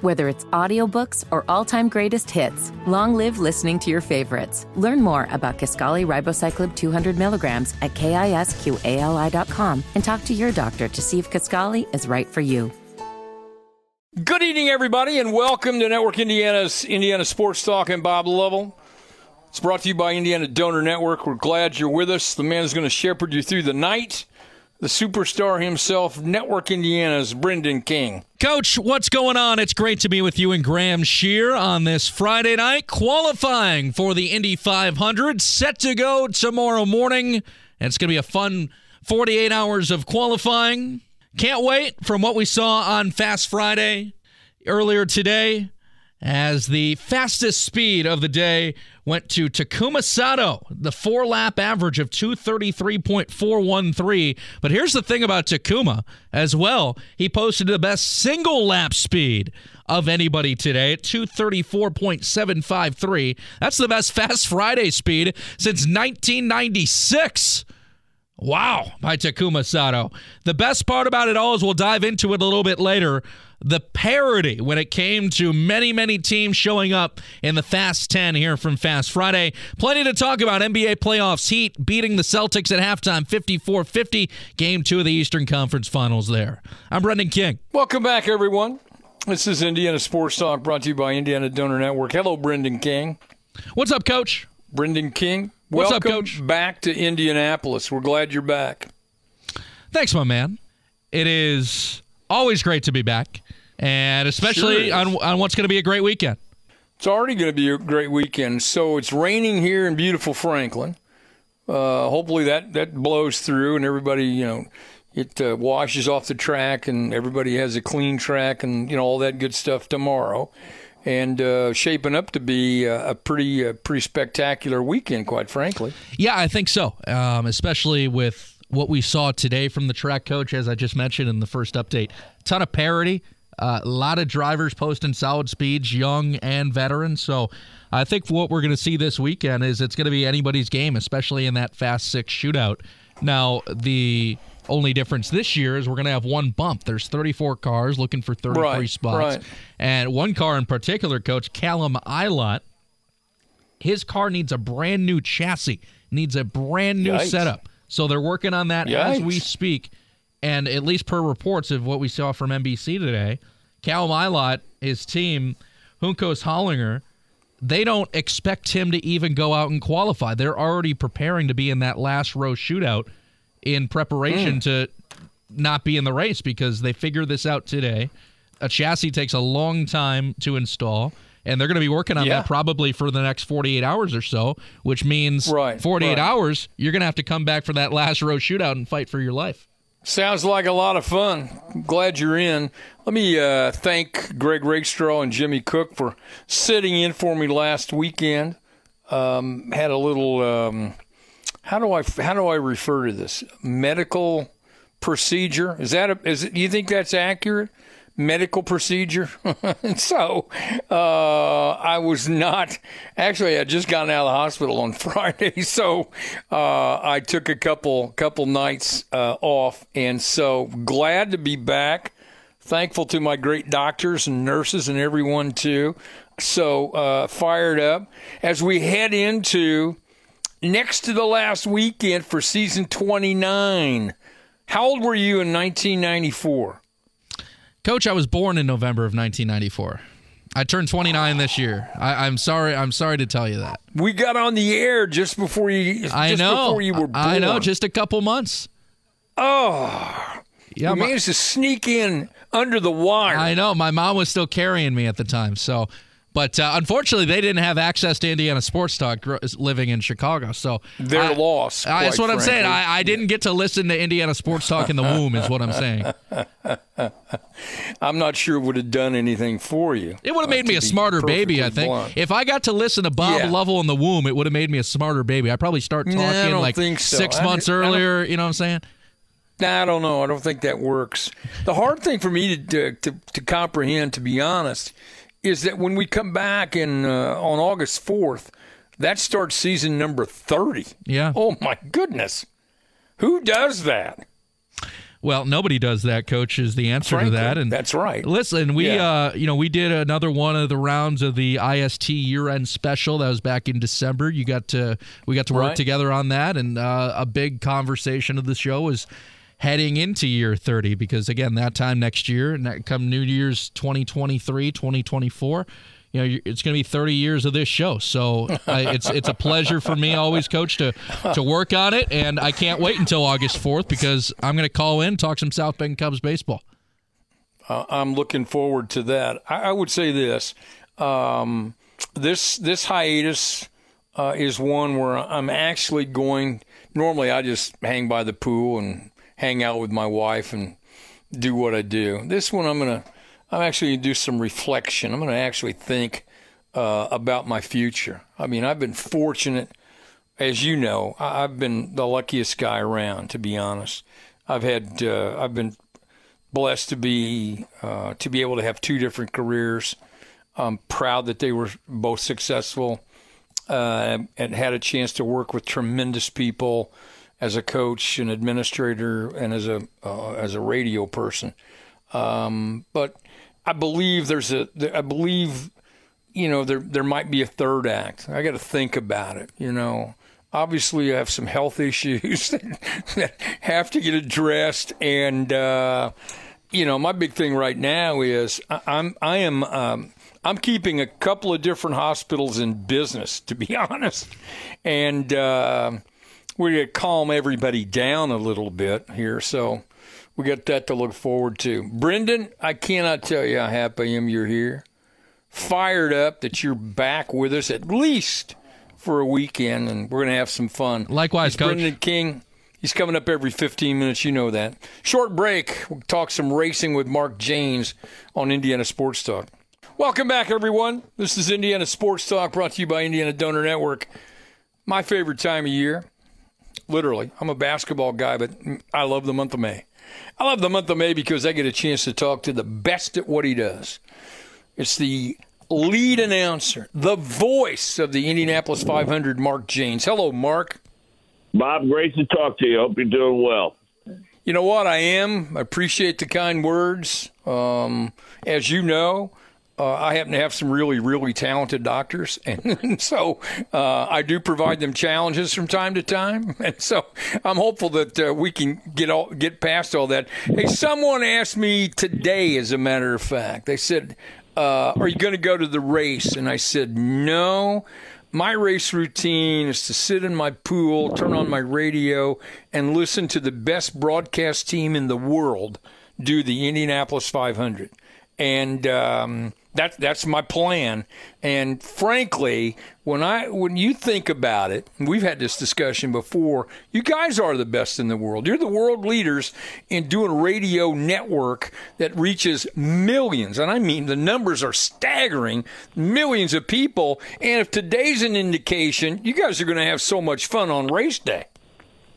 Whether it's audiobooks or all-time greatest hits, long live listening to your favorites. Learn more about Kisqali Ribociclib 200 milligrams at kisqali.com and talk to your doctor to see if Kisqali is right for you. Good evening, everybody, and welcome to Network Indiana's Indiana Sports Talk and Bob Lovell. It's brought to you by Indiana Donor Network. We're glad you're with us. The man is going to shepherd you through the night. The superstar himself, Network Indiana's Brendan King. Coach, what's going on? It's great to be with you and Graham Shear on this Friday night, qualifying for the Indy 500, set to go tomorrow morning. And it's going to be a fun 48 hours of qualifying. Can't wait from what we saw on Fast Friday earlier today as the fastest speed of the day went to Takuma Sato, the four lap average of 233.413. But here's the thing about Takuma as well. He posted the best single lap speed of anybody today at 234.753. That's the best Fast Friday speed since 1996. Wow, by Takuma Sato. The best part about it all is we'll dive into it a little bit later. The parity when it came to many, many teams showing up in the Fast 10 here from Fast Friday. Plenty to talk about. NBA playoffs, Heat beating the Celtics at halftime 54 50. Game two of the Eastern Conference Finals there. I'm Brendan King. Welcome back, everyone. This is Indiana Sports Talk brought to you by Indiana Donor Network. Hello, Brendan King. What's up, Coach? Brendan King. What's Welcome up, Coach? back to Indianapolis. We're glad you're back. Thanks, my man. It is always great to be back, and especially Sure on, on what's going to be a great weekend. It's already going to be a great weekend. So it's raining here in beautiful Franklin. Uh, hopefully that, that blows through and everybody, you know, it uh, washes off the track and everybody has a clean track and, you know, all that good stuff tomorrow. And uh, shaping up to be a, a pretty uh, pretty spectacular weekend, quite frankly. Yeah, I think so. Um, especially with what we saw today from the track coach, as I just mentioned in the first update. Ton of parity, uh, a lot of drivers posting solid speeds, young and veteran. So I think what we're going to see this weekend is it's going to be anybody's game, especially in that fast six shootout. Now, the only difference this year is we're going to have one bump. There's 34 cars looking for 33 Right, spots. right. And one car in particular, coach, Callum Ilott, his car needs a brand new chassis, needs a brand new Yikes. setup. So they're working on that as we speak. And at least per reports of what we saw from NBC today, Cal Ilott, his team, Juncos Hollinger, they don't expect him to even go out and qualify. They're already preparing to be in that last row shootout in preparation Hmm. to not be in the race because they figure this out today. A chassis takes a long time to install, and they're going to be working on Yeah. that probably for the next 48 hours or so, which means Right, 48 right. hours, you're going to have to come back for that last row shootout and fight for your life. Sounds like a lot of fun. Glad you're in. Let me uh, thank Greg Rakestraw and Jimmy Cook for sitting in for me last weekend. Um, had a little. Um, how do I how do I refer to this medical procedure? Is that a, is it, you think that's accurate? Medical procedure. so uh, I was not actually. I just gotten out of the hospital on Friday, so uh, I took a couple couple nights uh, off, and so glad to be back. Thankful to my great doctors and nurses and everyone too. So uh, fired up as we head into next to the last weekend for season 29. How old were you in 1994? Coach, I was born in November of 1994. I turned 29 this year. I, I'm sorry. I'm sorry to tell you that. We got on the air just before you. Just I know. Before you were born. I know. Just a couple months. oh, Yeah, you my- managed to sneak in under the wire. I know. My mom was still carrying me at the time, so But uh, unfortunately, they didn't have access to Indiana sports talk living in Chicago. So Their I- loss, I- that's what I'm saying. I, I didn't get to listen to Indiana sports talk in the womb. Is what I'm saying. I'm not sure it would have done anything for you. It would have uh, made me a smarter baby. I think blunt. if I got to listen to Bob Yeah. Lovell in the womb, it would have made me a smarter baby. I probably start talking like so. six months earlier. You know what I'm saying? Nah, I don't know. I don't think that works. The hard thing for me to to, to comprehend, to be honest, is that when we come back in uh, on August fourth, that starts season number thirty. Yeah. Oh my goodness, who does that? Well, nobody does that. Coach is the answer Frankly, to that, and that's right. Listen, we Yeah. uh, you know we did another one of the rounds of the IST year-end special that was back in December. You got to we got to work Right. together on that, and uh, a big conversation of the show was heading into year 30 because again that time next year and come New Year's 2023 2024 you know it's going to be 30 years of this show so I, it's it's a pleasure for me always coach to to work on it and I can't wait until August 4th because I'm going to call in talk some South Bend Cubs baseball Uh, I'm looking forward to that. I, I would say this: um, this this hiatus uh, is one where I'm actually going. Normally, I just hang by the pool and hang out with my wife and do what I do. This one, I'm gonna. I'm actually gonna do some reflection. I'm gonna actually think uh, about my future. I mean, I've been fortunate, as you know. I- I've been the luckiest guy around, to be honest. I've had. Uh, I've been blessed to be uh, to be able to have two different careers. I'm proud that they were both successful uh, and had a chance to work with tremendous people as a coach, an administrator, and as a uh, as a radio person. Um, but I believe there's a I believe you know there there might be a third act. I got to think about it. You know, obviously I have some health issues that, that have to get addressed, and uh, you know my big thing right now is I, I'm I am. Um, I'm keeping a couple of different hospitals in business, to be honest, and uh, we're going to calm everybody down a little bit here. So we got that to look forward to. Brendan, I cannot tell you how happy I am you're here. Fired up that you're back with us at least for a weekend, and we're going to have some fun. Likewise, Coach. Brendan King. He's coming up every 15 minutes. You know that. Short break. We'll talk some racing with Mark Jaynes on Indiana Sports Talk. Welcome back, everyone. This is Indiana Sports Talk brought to you by Indiana Donor Network. My favorite time of year, literally. I'm a basketball guy, but I love the month of May. I love the month of May because I get a chance to talk to the best at what he does. It's the lead announcer, the voice of the Indianapolis 500, Mark Jaynes. Hello, Mark. Bob, great to talk to you. Hope you're doing well. You know what? I am. I appreciate the kind words. Um, as you know, uh, I happen to have some really, really talented doctors, and, so uh, I do provide them challenges from time to time. And so I'm hopeful that uh, we can get all get past all that. Hey, someone asked me today, as a matter of fact, they said, uh, "Are you going to go to the race?" And I said, "No." My race routine is to sit in my pool, turn on my radio, and listen to the best broadcast team in the world do the Indianapolis 500. And um, that, that's my plan. And frankly, when I when you think about it, we've had this discussion before. You guys are the best in the world. You're the world leaders in doing radio network that reaches millions, and I mean the numbers are staggering, millions of people. And if today's an indication, you guys are going to have so much fun on race day.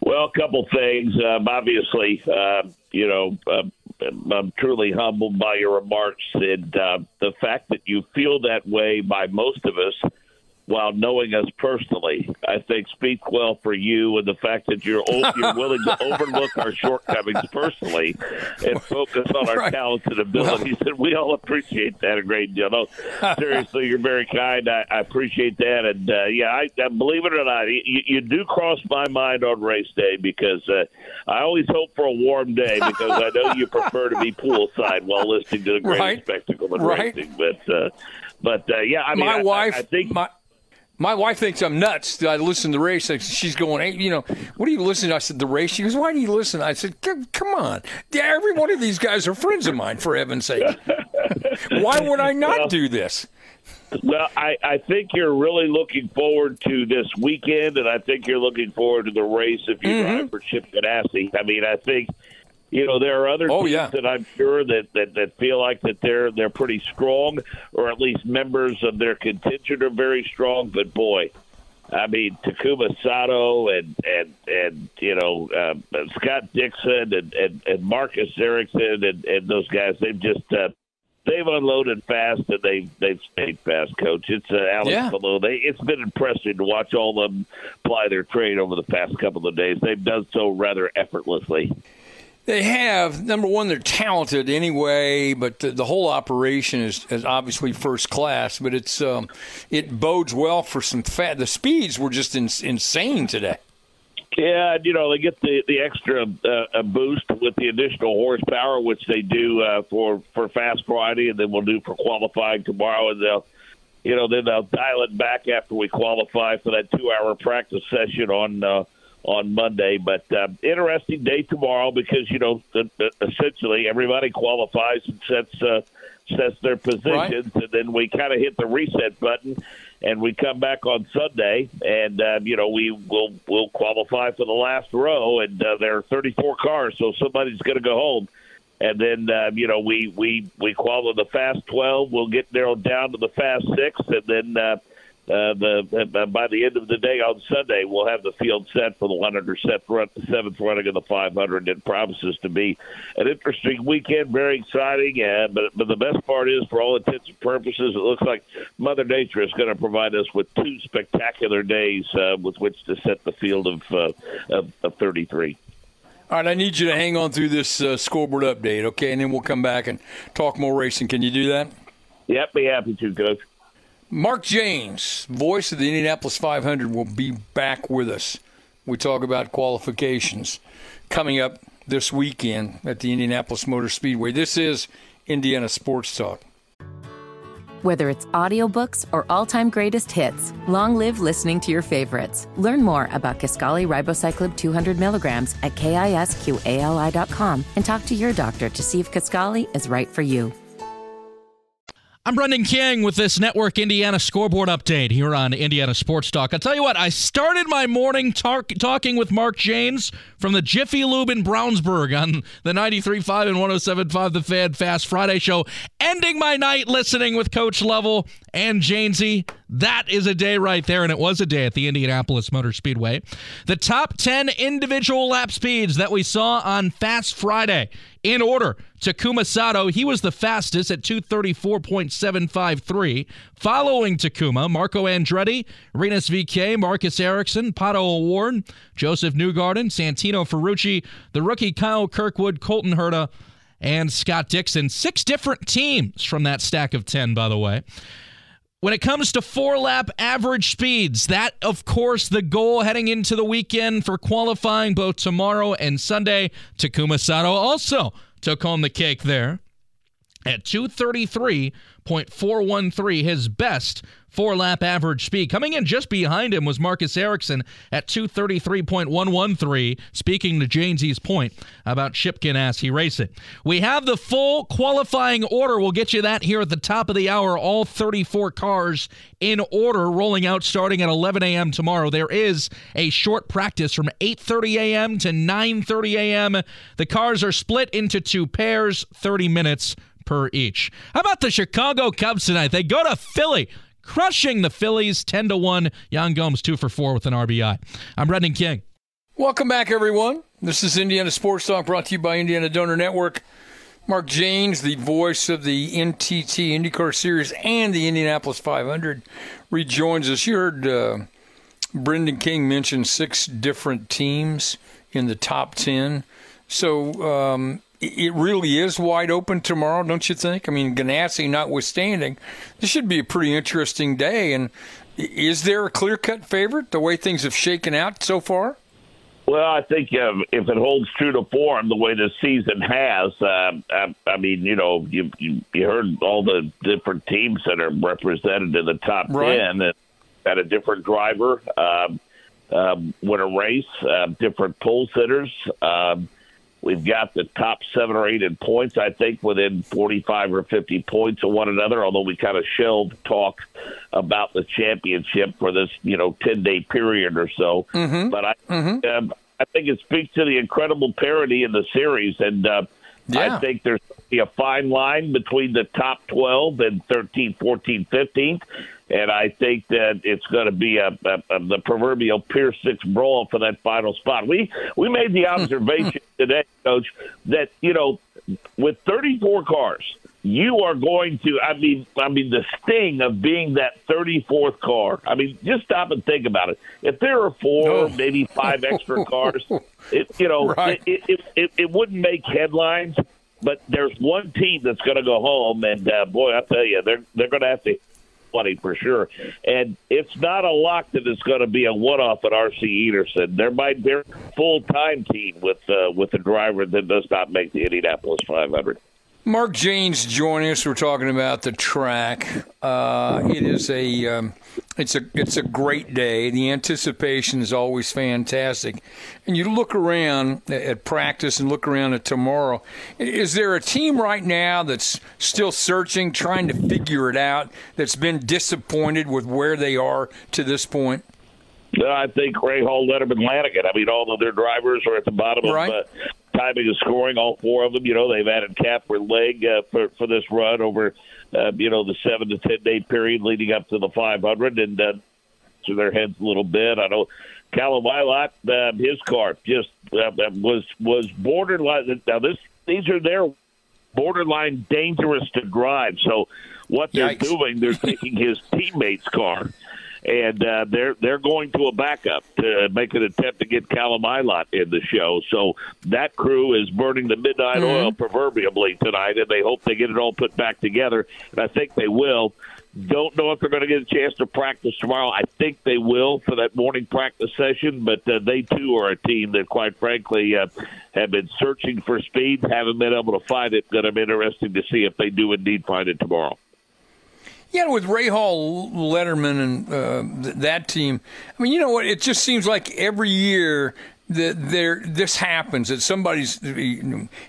Well, a couple things. Um, obviously, uh, you know, uh, I'm truly humbled by your remarks and uh, the fact that you feel that way by most of us while knowing us personally. I think speak well for you and the fact that you're you're willing to overlook our shortcomings personally and focus on our Right. talents and abilities. and we all appreciate that a great deal. No, seriously, you're very kind. I, I appreciate that. And uh, yeah, I, I believe it or not, you, you do cross my mind on race day because uh, I always hope for a warm day because I know you prefer to be poolside while listening to the great Right. spectacle of Right. racing. But uh, but uh, yeah, I mean, my I- I- wife, I, think my my wife thinks I'm nuts. that I listen to the race. She's going, hey, you know, what are you listening? to? I said the race. She goes, why do you listen? I said, come on, every one of these guys are friends of mine. For heaven's sake. Why would I not well, do this? Well, I, I think you're really looking forward to this weekend, and I think you're looking forward to the race if you mm-hmm. drive for Chip Ganassi. I mean, I think you know there are other oh, teams yeah. that I'm sure that, that that feel like that they're they're pretty strong, or at least members of their contingent are very strong. But boy, I mean Takuma Sato and and and you know uh, Scott Dixon and, and and Marcus Ericsson and and those guys they've just uh, they've unloaded fast and they've they've stayed fast, coach. It's uh, Alex yeah. They it's been impressive to watch all of them ply their trade over the past couple of days. They've done so rather effortlessly. They have number one. They're talented anyway, but the, the whole operation is, is, obviously first class. But it's um, it bodes well for some fat. The speeds were just in, insane today. Yeah, you know they get the the extra uh, boost with the additional horsepower, which they do uh, for for Fast Friday, and then we'll do for qualifying tomorrow, and they'll. You know, then they'll dial it back after we qualify for that two-hour practice session on uh, on Monday. But uh, interesting day tomorrow because you know essentially everybody qualifies and sets uh, sets their positions, right. and then we kind of hit the reset button, and we come back on Sunday, and uh, you know we will will qualify for the last row, and uh, there are 34 cars, so somebody's going to go home. And then uh, you know we we we qualify the fast 12. We'll get narrowed down to the fast six, and then uh, uh, the uh, by the end of the day on Sunday, we'll have the field set for the 100 set run, seventh running of the 500. It promises to be an interesting weekend, very exciting. Uh, but but the best part is, for all intents and purposes, it looks like Mother Nature is going to provide us with two spectacular days uh, with which to set the field of, uh, of, of 33. All right, I need you to hang on through this uh, scoreboard update, okay? And then we'll come back and talk more racing. Can you do that? Yep, be happy to, Coach. Mark Jaynes, voice of the Indianapolis 500, will be back with us. We talk about qualifications coming up this weekend at the Indianapolis Motor Speedway. This is Indiana Sports Talk. Whether it's audiobooks or all-time greatest hits, long live listening to your favorites. Learn more about Kisqali Ribociclib 200 milligrams at kisqali.com and talk to your doctor to see if Kisqali is right for you. I'm Brendan King with this Network Indiana scoreboard update here on Indiana Sports Talk. I'll tell you what, I started my morning talk, talking with Mark Jaynes from the Jiffy Lube in Brownsburg on the 93.5 and 107.5 The Fan Fast Friday show, ending my night listening with Coach Lovell and Jaynesy. That is a day right there, and it was a day at the Indianapolis Motor Speedway. The top 10 individual lap speeds that we saw on Fast Friday in order. Takuma Sato, he was the fastest at 234.753. Following Takuma, Marco Andretti, Rinus VeeKay, Marcus Ericsson, Pato O'Ward, Josef Newgarden, Santino Ferrucci, the rookie Kyle Kirkwood, Colton Herta, and Scott Dixon. Six different teams from that stack of 10, by the way. When it comes to four lap average speeds, that, of course, the goal heading into the weekend for qualifying both tomorrow and Sunday. Takuma Sato also took home the cake there at 233.413, his best four lap average speed. Coming in just behind him was Marcus Ericsson at 233.113, speaking to Jaynesy's point about Chip Ganassi Racing. We have the full qualifying order. We'll get you that here at the top of the hour. All 34 cars in order rolling out starting at 11 a.m. tomorrow. There is a short practice from 8:30 a.m. to 9:30 a.m. The cars are split into two pairs, 30 minutes per each. How about the Chicago Cubs tonight? They go to Philly crushing the Phillies 10 to 1. Yan Gomes 2 for 4 with an RBI. I'm Brendan King. Welcome back, everyone. This is Indiana Sports Talk brought to you by Indiana Donor Network. Mark Jaynes, the voice of the NTT IndyCar Series and the Indianapolis 500, rejoins us. You heard uh, Brendan King mention six different teams in the top 10. So um, it really is wide open tomorrow, don't you think? I mean, Ganassi notwithstanding, this should be a pretty interesting day. And is there a clear cut favorite the way things have shaken out so far? Well, I think um, if it holds true to form the way the season has, uh, I, I, mean, you know, you, you, you heard all the different teams that are represented in the top right. ten, and had a different driver um, um, win a race, uh, different pole sitters. Um, We've got the top seven or eight in points, I think, within 45 or 50 points of one another, although we kind of shelved talk about the championship for this, you know, 10 day period or so. Mm-hmm. But I, mm-hmm. um, I think it speaks to the incredible parity in the series. And uh, yeah. I think there's a fine line between the top 12 and 13, 14, 15 and I think that it's going to be a, a, a the proverbial Pier Six brawl for that final spot. We we made the observation today, Coach, that you know with 34 cars, you are going to. I mean, I mean the sting of being that 34th car. I mean, just stop and think about it. If there are four, oh. maybe five extra cars, it, you know, right. it, it, it it wouldn't make headlines. But there's one team that's going to go home, and uh, boy, I tell you, they're they're going to have to plenty for sure. And it's not a lock that it's going to be a one-off at RC Enerson. There might be a full-time team with uh, with a driver that does not make the Indianapolis 500. Mark Jaynes joining us. We're talking about the track. Uh, it is a um, it's a it's a great day. The anticipation is always fantastic, and you look around at practice and look around at tomorrow. Is there a team right now that's still searching, trying to figure it out? That's been disappointed with where they are to this point. I think Rahal, Letterman, Lanigan. I mean, all of their drivers are at the bottom right. of uh, timing and scoring. All four of them. You know, they've added cap for leg uh, for for this run over, uh, you know, the seven to ten day period leading up to the 500, and uh, to their heads a little bit. I know Callum Ilott, uh, his car just uh, was was borderline. Now this these are their borderline dangerous to drive. So what they're Yikes. doing, they're taking his teammate's car and uh, they're they're going to a backup to make an attempt to get Callum Ilott in the show. So that crew is burning the midnight mm-hmm. oil proverbially tonight, and they hope they get it all put back together. And I think they will. Don't know if they're going to get a chance to practice tomorrow. I think they will for that morning practice session, but uh, they too are a team that, quite frankly, uh, have been searching for speed, haven't been able to find it. Going to be interesting to see if they do indeed find it tomorrow. Yeah, with Rahal, Letterman, and uh, th- that team. I mean, you know what? It just seems like every year that there this happens that somebody's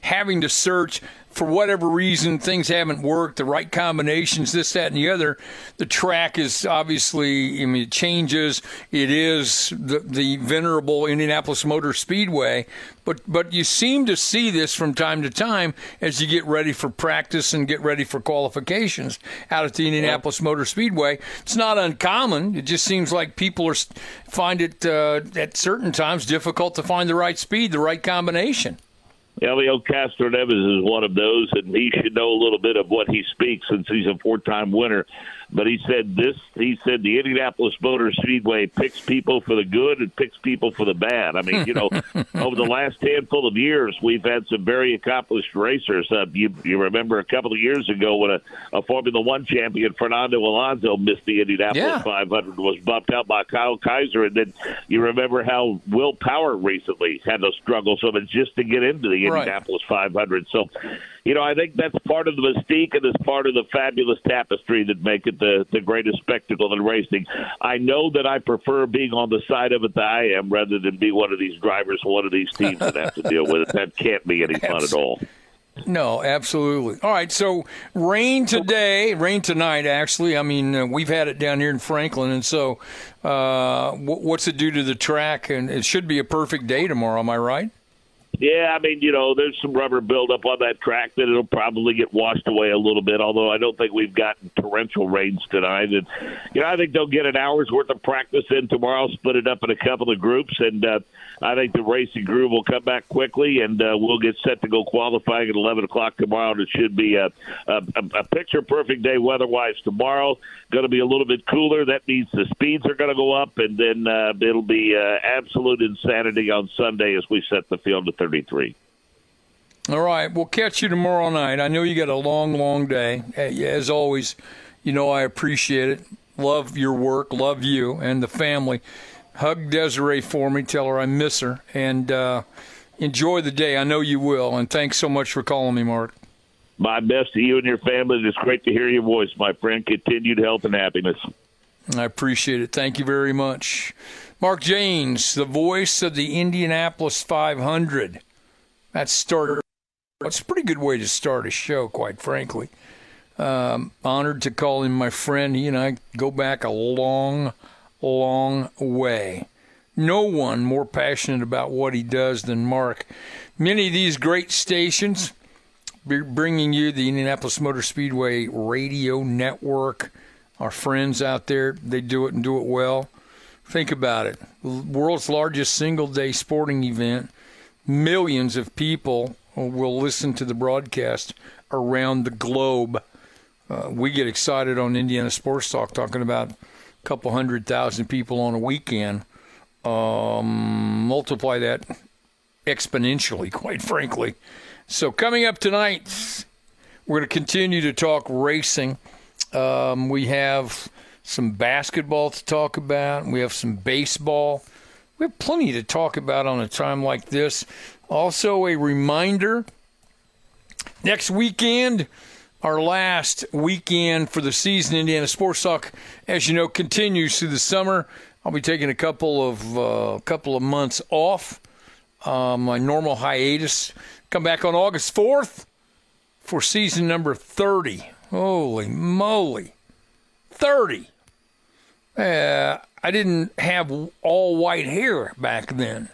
having to search for whatever reason things haven't worked, the right combinations, this, that, and the other. The track is obviously, I mean, it changes. It is the, the venerable Indianapolis Motor Speedway, but but you seem to see this from time to time as you get ready for practice and get ready for qualifications out at the Indianapolis Motor Speedway. It's not uncommon. It just seems like people are find it uh, at certain times difficult to find the right speed, the right combination. Helio Castroneves is one of those, and he should know a little bit of what he speaks since he's a four-time winner but he said this. He said the Indianapolis Motor Speedway picks people for the good and picks people for the bad. I mean, you know, over the last handful of years, we've had some very accomplished racers. Uh, you, you remember a couple of years ago when a, a Formula One champion, Fernando Alonso, missed the Indianapolis yeah. 500, was bumped out by Kyle Kaiser, and then you remember how Will Power recently had those struggles of it just to get into the Indianapolis right. 500. So you know, I think that's part of the mystique and it's part of the fabulous tapestry that make it the, the greatest spectacle in racing. I know that I prefer being on the side of it that I am rather than be one of these drivers, one of these teams that have to deal with it. That can't be any fun at all. No, absolutely. All right, so rain today, rain tonight. Actually, I mean uh, we've had it down here in Franklin, and so uh, what's it do to the track? And it should be a perfect day tomorrow. Am I right? Yeah, I mean, you know, there's some rubber buildup on that track that it'll probably get washed away a little bit. Although I don't think we've gotten torrential rains tonight, and you know, I think they'll get an hour's worth of practice in tomorrow, split it up in a couple of groups, and uh, I think the racing groove will come back quickly, and uh, we'll get set to go qualifying at 11 o'clock tomorrow. And it should be a, a, a picture perfect day weather-wise tomorrow. Going to be a little bit cooler. That means the speeds are going to go up, and then uh, it'll be uh, absolute insanity on Sunday as we set the field to 33. All right, we'll catch you tomorrow night. I know you got a long, long day. As always, you know I appreciate it. Love your work, love you and the family. Hug Desiree for me. Tell her I miss her, and uh, enjoy the day. I know you will. And thanks so much for calling me, Mark. My best to you and your family. It's great to hear your voice, my friend. Continued health and happiness. I appreciate it. Thank you very much. Mark Jaynes, the voice of the Indianapolis 500. That start. It's a pretty good way to start a show, quite frankly. Um, honored to call him my friend. He and I go back a long, long way. No one more passionate about what he does than Mark. Many of these great stations bringing you the Indianapolis Motor Speedway radio network. Our friends out there, they do it and do it well. Think about it. World's largest single day sporting event. Millions of people will listen to the broadcast around the globe. Uh, we get excited on Indiana Sports Talk talking about couple hundred thousand people on a weekend. Um, multiply that exponentially, quite frankly. So, coming up tonight, we're going to continue to talk racing. Um, we have some basketball to talk about, we have some baseball. We have plenty to talk about on a time like this. Also, a reminder next weekend, our last weekend for the season, Indiana Sports Talk, as you know, continues through the summer. I'll be taking a couple of uh, couple of months off, uh, my normal hiatus. Come back on August 4th for season number 30. Holy moly. 30. Uh, I didn't have all white hair back then.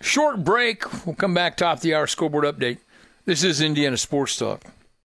Short break. We'll come back top the hour scoreboard update. This is Indiana Sports Talk.